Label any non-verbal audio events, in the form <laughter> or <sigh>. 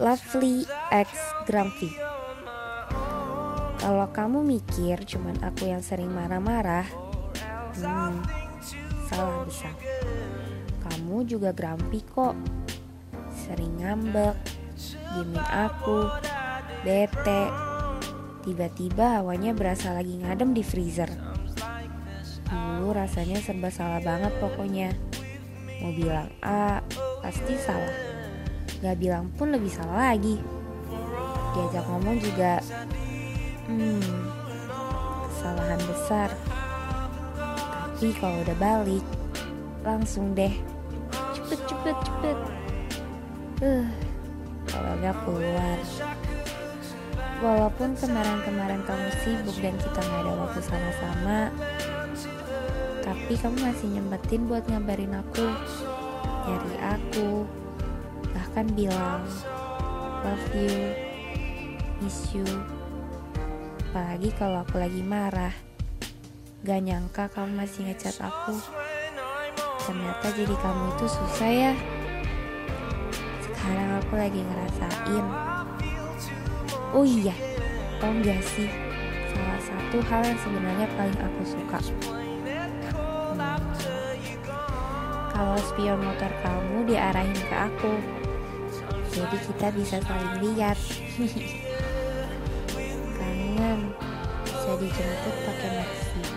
Lovely X Grumpy Kalau kamu mikir cuman aku yang sering marah-marah Hmm, salah bisa. Kamu juga grumpy kok. Sering ngambek Dimin aku Bete. Tiba-tiba hawanya berasa lagi ngadem di freezer. Dulu rasanya serba salah banget pokoknya. Mau bilang A, pasti salah Gak bilang pun lebih salah lagi. Diajak ngomong juga Hmm, kesalahan besar. Tapi kalau udah balik Langsung deh. Cepet, cepet, cepet. Uh, kalau gak keluar. Walaupun kemarin-kemarin kamu sibuk dan kita gak ada waktu sama-sama Tapi kamu masih nyempetin buat ngabarin aku Nyari aku Bahkan bilang Love you Miss you. Apalagi kalau aku lagi marah. Gak nyangka kamu masih ngechat aku. Ternyata jadi kamu itu susah ya. Sekarang aku lagi ngerasain. Oh iya, tau gak sih? Salah satu hal yang sebenarnya paling aku suka. Hmm, Kalau spion motor kamu diarahin ke aku Jadi kita bisa saling lihat. <laughs> Kangen. Bisa dijemput pakai Maxi